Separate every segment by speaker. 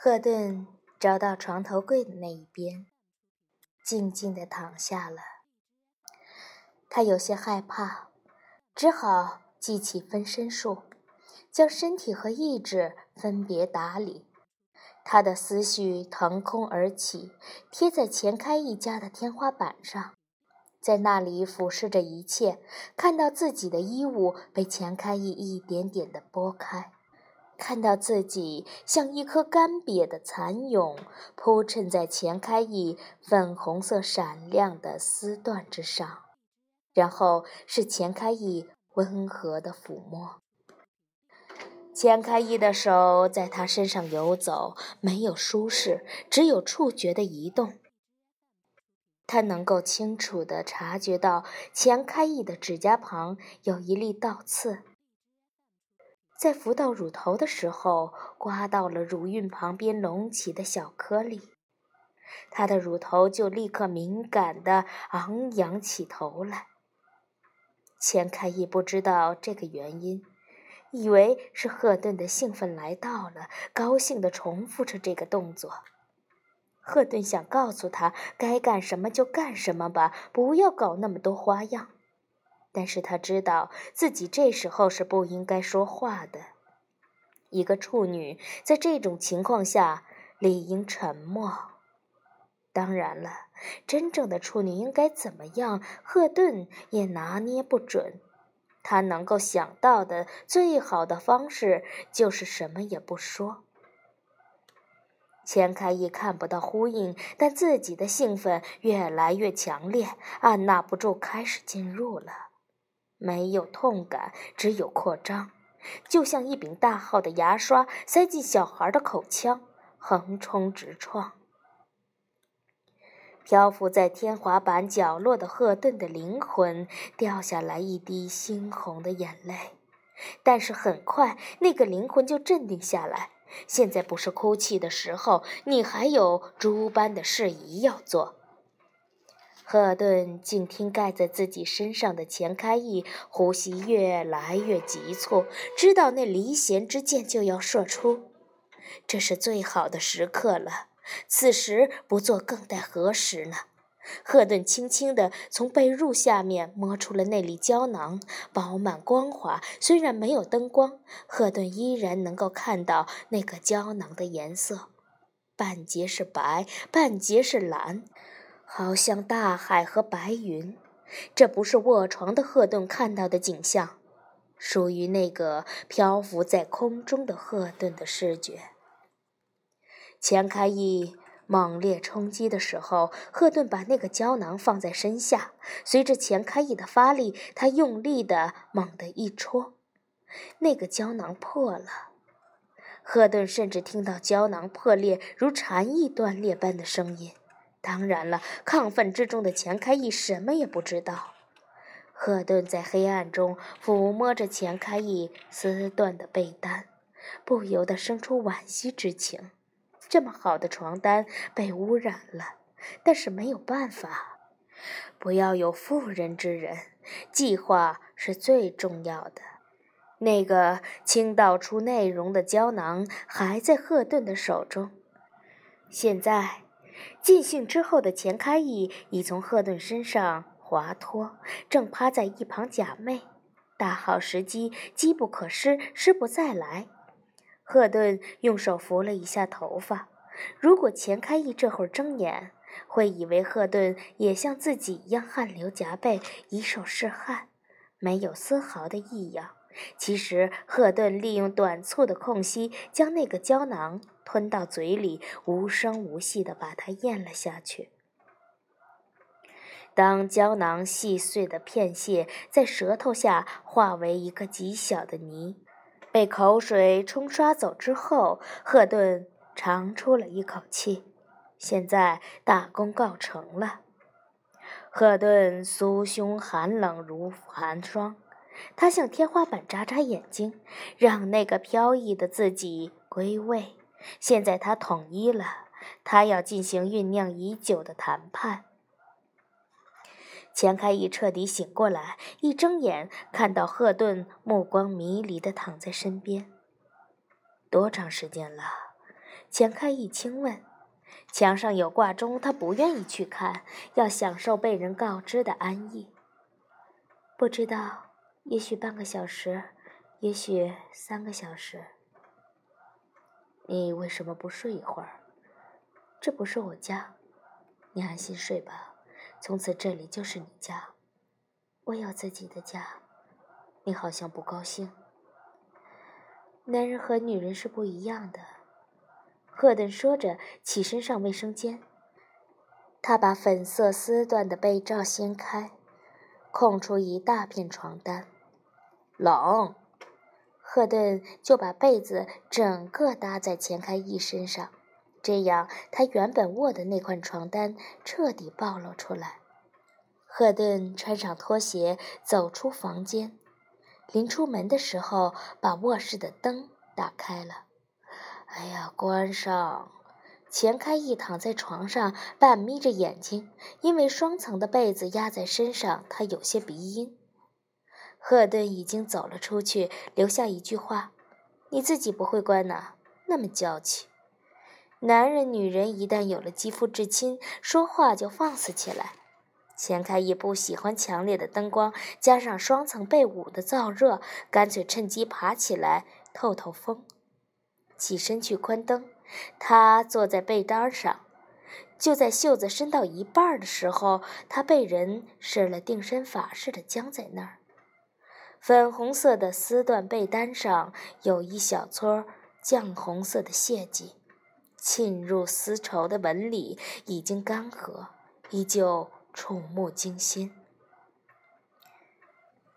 Speaker 1: 赫顿找到床头柜的那一边，静静地躺下了。他有些害怕，只好记起分身术，将身体和意志分别打理。他的思绪腾空而起，贴在钱开义家的天花板上，在那里俯视着一切，看到自己的衣物被钱开义一点点地拨开，看到自己像一颗干瘪的蚕蛹铺衬在钱开义粉红色闪亮的丝缎之上。然后是钱开义温和的抚摸，钱开义的手在他身上游走，没有舒适，只有触觉的移动。他能够清楚地察觉到钱开义的指甲旁有一粒倒刺，在扶到乳头的时候，刮到了乳晕旁边隆起的小颗粒，他的乳头就立刻敏感地昂扬起头来。钱开义不知道这个原因，以为是赫顿的兴奋来到了，高兴地重复着这个动作。赫顿想告诉他，该干什么就干什么吧，不要搞那么多花样。但是他知道自己这时候是不应该说话的。一个处女在这种情况下理应沉默。当然了，真正的处女应该怎么样？赫顿也拿捏不准。他能够想到的最好的方式就是什么也不说。钱开义看不到呼应，但自己的兴奋越来越强烈，按捺不住开始进入了。没有痛感，只有扩张，就像一柄大号的牙刷塞进小孩的口腔，横冲直撞。漂浮在天花板角落的赫顿的灵魂掉下来一滴猩红的眼泪，但是很快那个灵魂就镇定下来。现在不是哭泣的时候，你还有诸般的事宜要做。赫顿静听盖在自己身上的钱开义呼吸越来越急促，知道那离弦之箭就要射出，这是最好的时刻了。此时不做更待何时呢？赫顿轻轻地从被褥下面摸出了那粒胶囊，饱满光滑。虽然没有灯光，赫顿依然能够看到那个胶囊的颜色，半截是白，半截是蓝，好像大海和白云。这不是卧床的赫顿看到的景象，属于那个漂浮在空中的赫顿的视觉。钱开义猛烈冲击的时候，赫顿把那个胶囊放在身下。随着钱开义的发力，他用力的猛地一戳，那个胶囊破了。赫顿甚至听到胶囊破裂如蝉翼断裂般的声音。当然了，亢奋之中的钱开义什么也不知道。赫顿在黑暗中抚摸着钱开义撕断的被单，不由得生出惋惜之情。这么好的床单被污染了，但是没有办法。不要有妇人之仁，计划是最重要的。那个倾倒出内容的胶囊还在赫顿的手中。现在，尽兴之后的钱开义已从赫顿身上滑脱，正趴在一旁假寐。大好时机，机不可失，失不再来。赫顿用手扶了一下头发。如果钱开义这会儿睁眼，会以为赫顿也像自己一样汗流浃背，以手拭汗，没有丝毫的异样。其实，赫顿利用短促的空隙，将那个胶囊吞到嘴里，无声无息地把它咽了下去。当胶囊细碎的片屑在舌头下化为一个极小的泥。被口水冲刷走之后，赫顿长出了一口气。现在大功告成了。赫顿酥胸寒冷如寒霜，他向天花板眨眨眼睛，让那个飘逸的自己归位。现在他统一了，他要进行酝酿已久的谈判。钱开义彻底醒过来，一睁眼看到赫顿目光迷离地躺在身边。多长时间了？钱开义轻问。墙上有挂钟，他不愿意去看，要享受被人告知的安逸。不知道，也许半个小时，也许三个小时。你为什么不睡一会儿？这不是我家，你安心睡吧。从此这里就是你家。我有自己的家。你好像不高兴。男人和女人是不一样的。赫顿说着，起身上卫生间。他把粉色丝缎的被罩掀开，空出一大片床单。冷，赫顿就把被子整个搭在钱开义身上，这样他原本卧的那块床单彻底暴露出来。赫顿穿上拖鞋，走出房间。临出门的时候，把卧室的灯打开了。哎呀，关上！钱开义躺在床上，半眯着眼睛，因为双层的被子压在身上，他有些鼻音。赫顿已经走了出去，留下一句话：“你自己不会关呐，那么娇气。”男人、女人一旦有了肌肤之亲，说话就放肆起来。钱开义不喜欢强烈的灯光，加上双层被捂的燥热，干脆趁机爬起来透透风。起身去关灯，他坐在被单上，就在袖子伸到一半的时候，他被人施了定身法似的僵在那儿。粉红色的丝缎被单上有一小撮绛红色的血迹，沁入丝绸的纹理已经干涸，依旧触目惊心。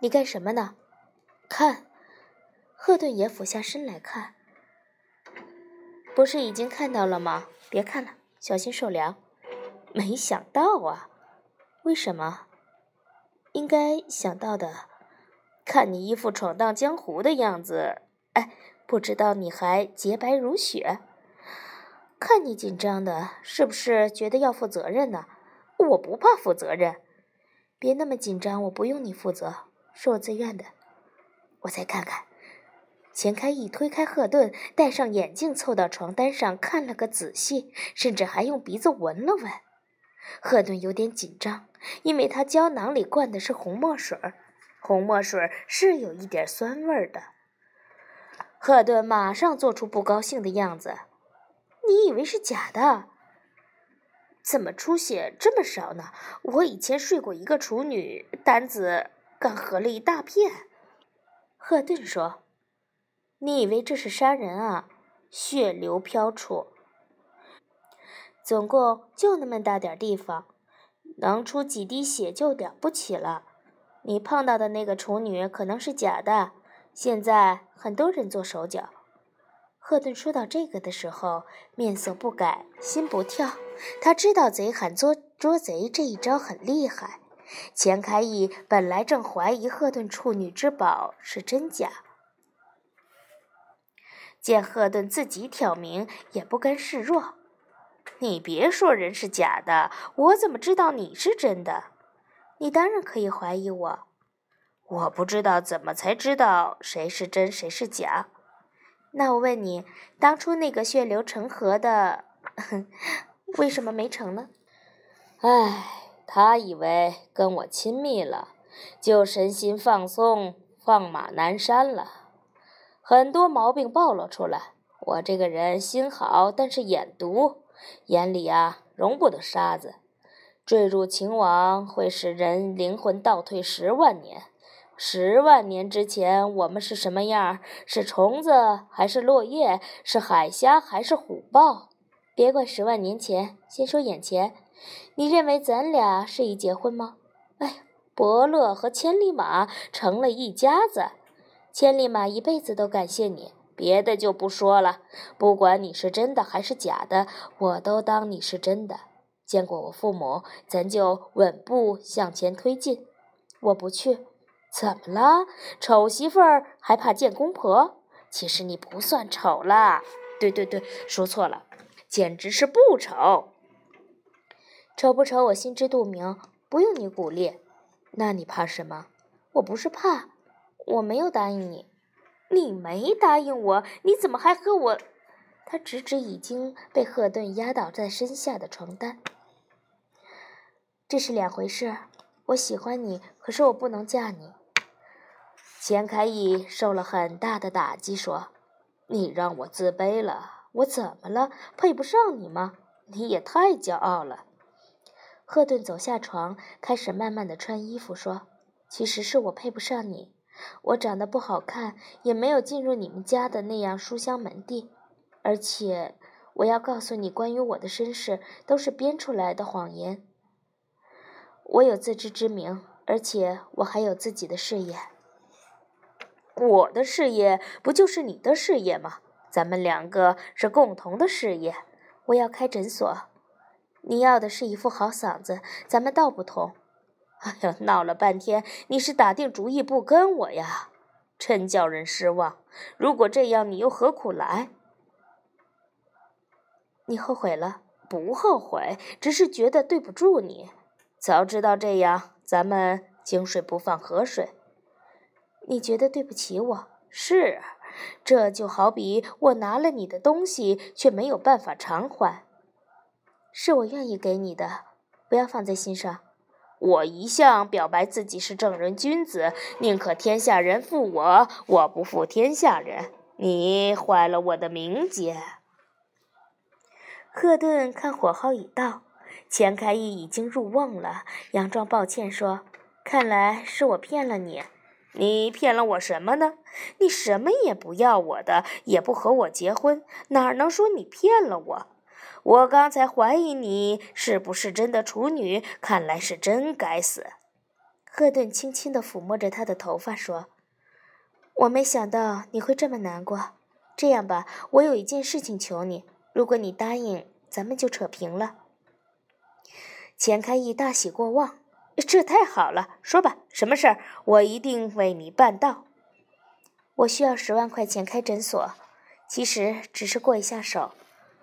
Speaker 1: 你干什么呢？看，赫顿也俯下身来看。不是已经看到了吗？别看了，小心受凉。没想到啊，为什么？应该想到的。看你一副闯荡江湖的样子，哎，不知道你还洁白如雪。看你紧张的，是不是觉得要负责任呢？我不怕负责任，别那么紧张，我不用你负责，是我自愿的。我再看看。钱开义推开赫顿，戴上眼镜，凑到床单上看了个仔细，甚至还用鼻子闻了闻。赫顿有点紧张，因为他胶囊里灌的是红墨水儿，红墨水是有一点酸味的。赫顿马上做出不高兴的样子：“你以为是假的？怎么出血这么少呢？我以前睡过一个处女，单子干合了一大片。”赫顿说。你以为这是杀人啊？血流飘出，总共就那么大点地方，能出几滴血就了不起了。你碰到的那个处女可能是假的，现在很多人做手脚。赫顿说到这个的时候，面色不改，心不跳。他知道贼喊捉捉贼这一招很厉害。钱开义本来正怀疑赫顿处女之宝是真假。见赫顿自己挑明，也不甘示弱。你别说人是假的，我怎么知道你是真的？你当然可以怀疑我。我不知道怎么才知道谁是真谁是假。那我问你，当初那个血流成河的，为什么没成呢？唉，他以为跟我亲密了，就身心放松，放马南山了。很多毛病暴露出来。我这个人心好，但是眼毒，眼里啊容不得沙子。坠入情网会使人灵魂倒退十万年。十万年之前，我们是什么样？是虫子还是落叶？是海虾还是虎豹？别管十万年前，先说眼前。你认为咱俩是一结婚吗？哎，伯乐和千里马成了一家子。千里马一辈子都感谢你，别的就不说了。不管你是真的还是假的，我都当你是真的。见过我父母，咱就稳步向前推进。我不去，怎么了？丑媳妇儿还怕见公婆？其实你不算丑啦。对对对，说错了，简直是不丑。丑不丑，我心知肚明，不用你鼓励。那你怕什么？我不是怕。我没有答应你，你没答应我，你怎么还和我？他指指已经被赫顿压倒在身下的床单。这是两回事。我喜欢你，可是我不能嫁你。钱凯义受了很大的打击，说：“你让我自卑了。我怎么了？配不上你吗？你也太骄傲了。”赫顿走下床，开始慢慢的穿衣服，说：“其实是我配不上你。我长得不好看，也没有进入你们家的那样书香门第。而且，我要告诉你，关于我的身世都是编出来的谎言。”我有自知之明，而且我还有自己的事业。我的事业不就是你的事业吗？咱们两个是共同的事业。我要开诊所，你要的是一副好嗓子，咱们道不同。哎呀，闹了半天，你是打定主意不跟我呀？真叫人失望。如果这样，你又何苦来？你后悔了？不后悔，只是觉得对不住你。早知道这样，咱们井水不犯河水。你觉得对不起我？是，这就好比我拿了你的东西，却没有办法偿还。是我愿意给你的，不要放在心上。我一向表白自己是正人君子，宁可天下人负我，我不负天下人。你坏了我的名节。赫顿看火候已到。钱开义已经入瓮了，佯装抱歉说：“看来是我骗了你。你骗了我什么呢？你什么也不要我的，也不和我结婚，哪能说你骗了我？我刚才怀疑你是不是真的处女，看来是真该死。”赫顿轻轻地抚摸着他的头发说：“我没想到你会这么难过。这样吧，我有一件事情求你，如果你答应，咱们就扯平了。”钱开义大喜过望，这太好了！说吧，什么事儿？我一定为你办到。我需要十万块钱开诊所，其实只是过一下手。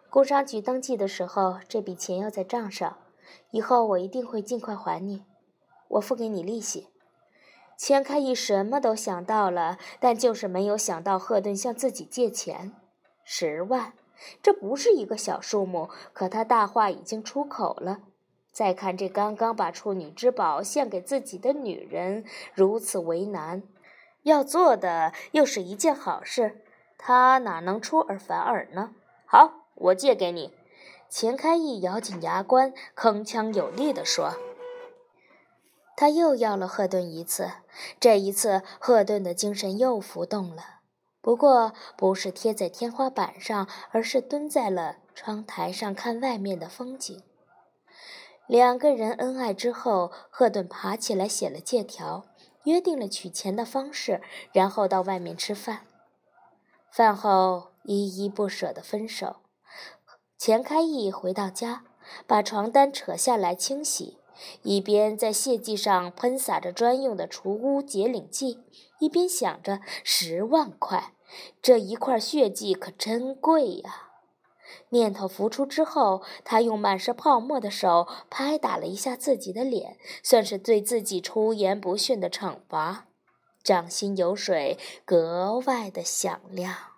Speaker 1: 工商局登记的时候，这笔钱要在账上，以后我一定会尽快还你。我付给你利息。钱开义什么都想到了，但就是没有想到赫顿向自己借钱十万，这不是一个小数目，可他大话已经出口了。再看这刚刚把处女之宝献给自己的女人如此为难，要做的又是一件好事，他哪能出尔反尔呢？好，我借给你。钱开义咬紧牙关，铿锵有力地说：“他又要了赫顿一次，这一次赫顿的精神又浮动了，不过不是贴在天花板上，而是蹲在了窗台上看外面的风景。”两个人恩爱之后，赫顿爬起来写了借条，约定了取钱的方式，然后到外面吃饭。饭后依依不舍的分手。钱开义回到家，把床单扯下来清洗，一边在血迹上喷洒着专用的除污洁领剂，一边想着十万块，这一块血迹可真贵呀。念头浮出之后，他用满是泡沫的手拍打了一下自己的脸，算是对自己出言不逊的惩罚。掌心有水，格外的响亮。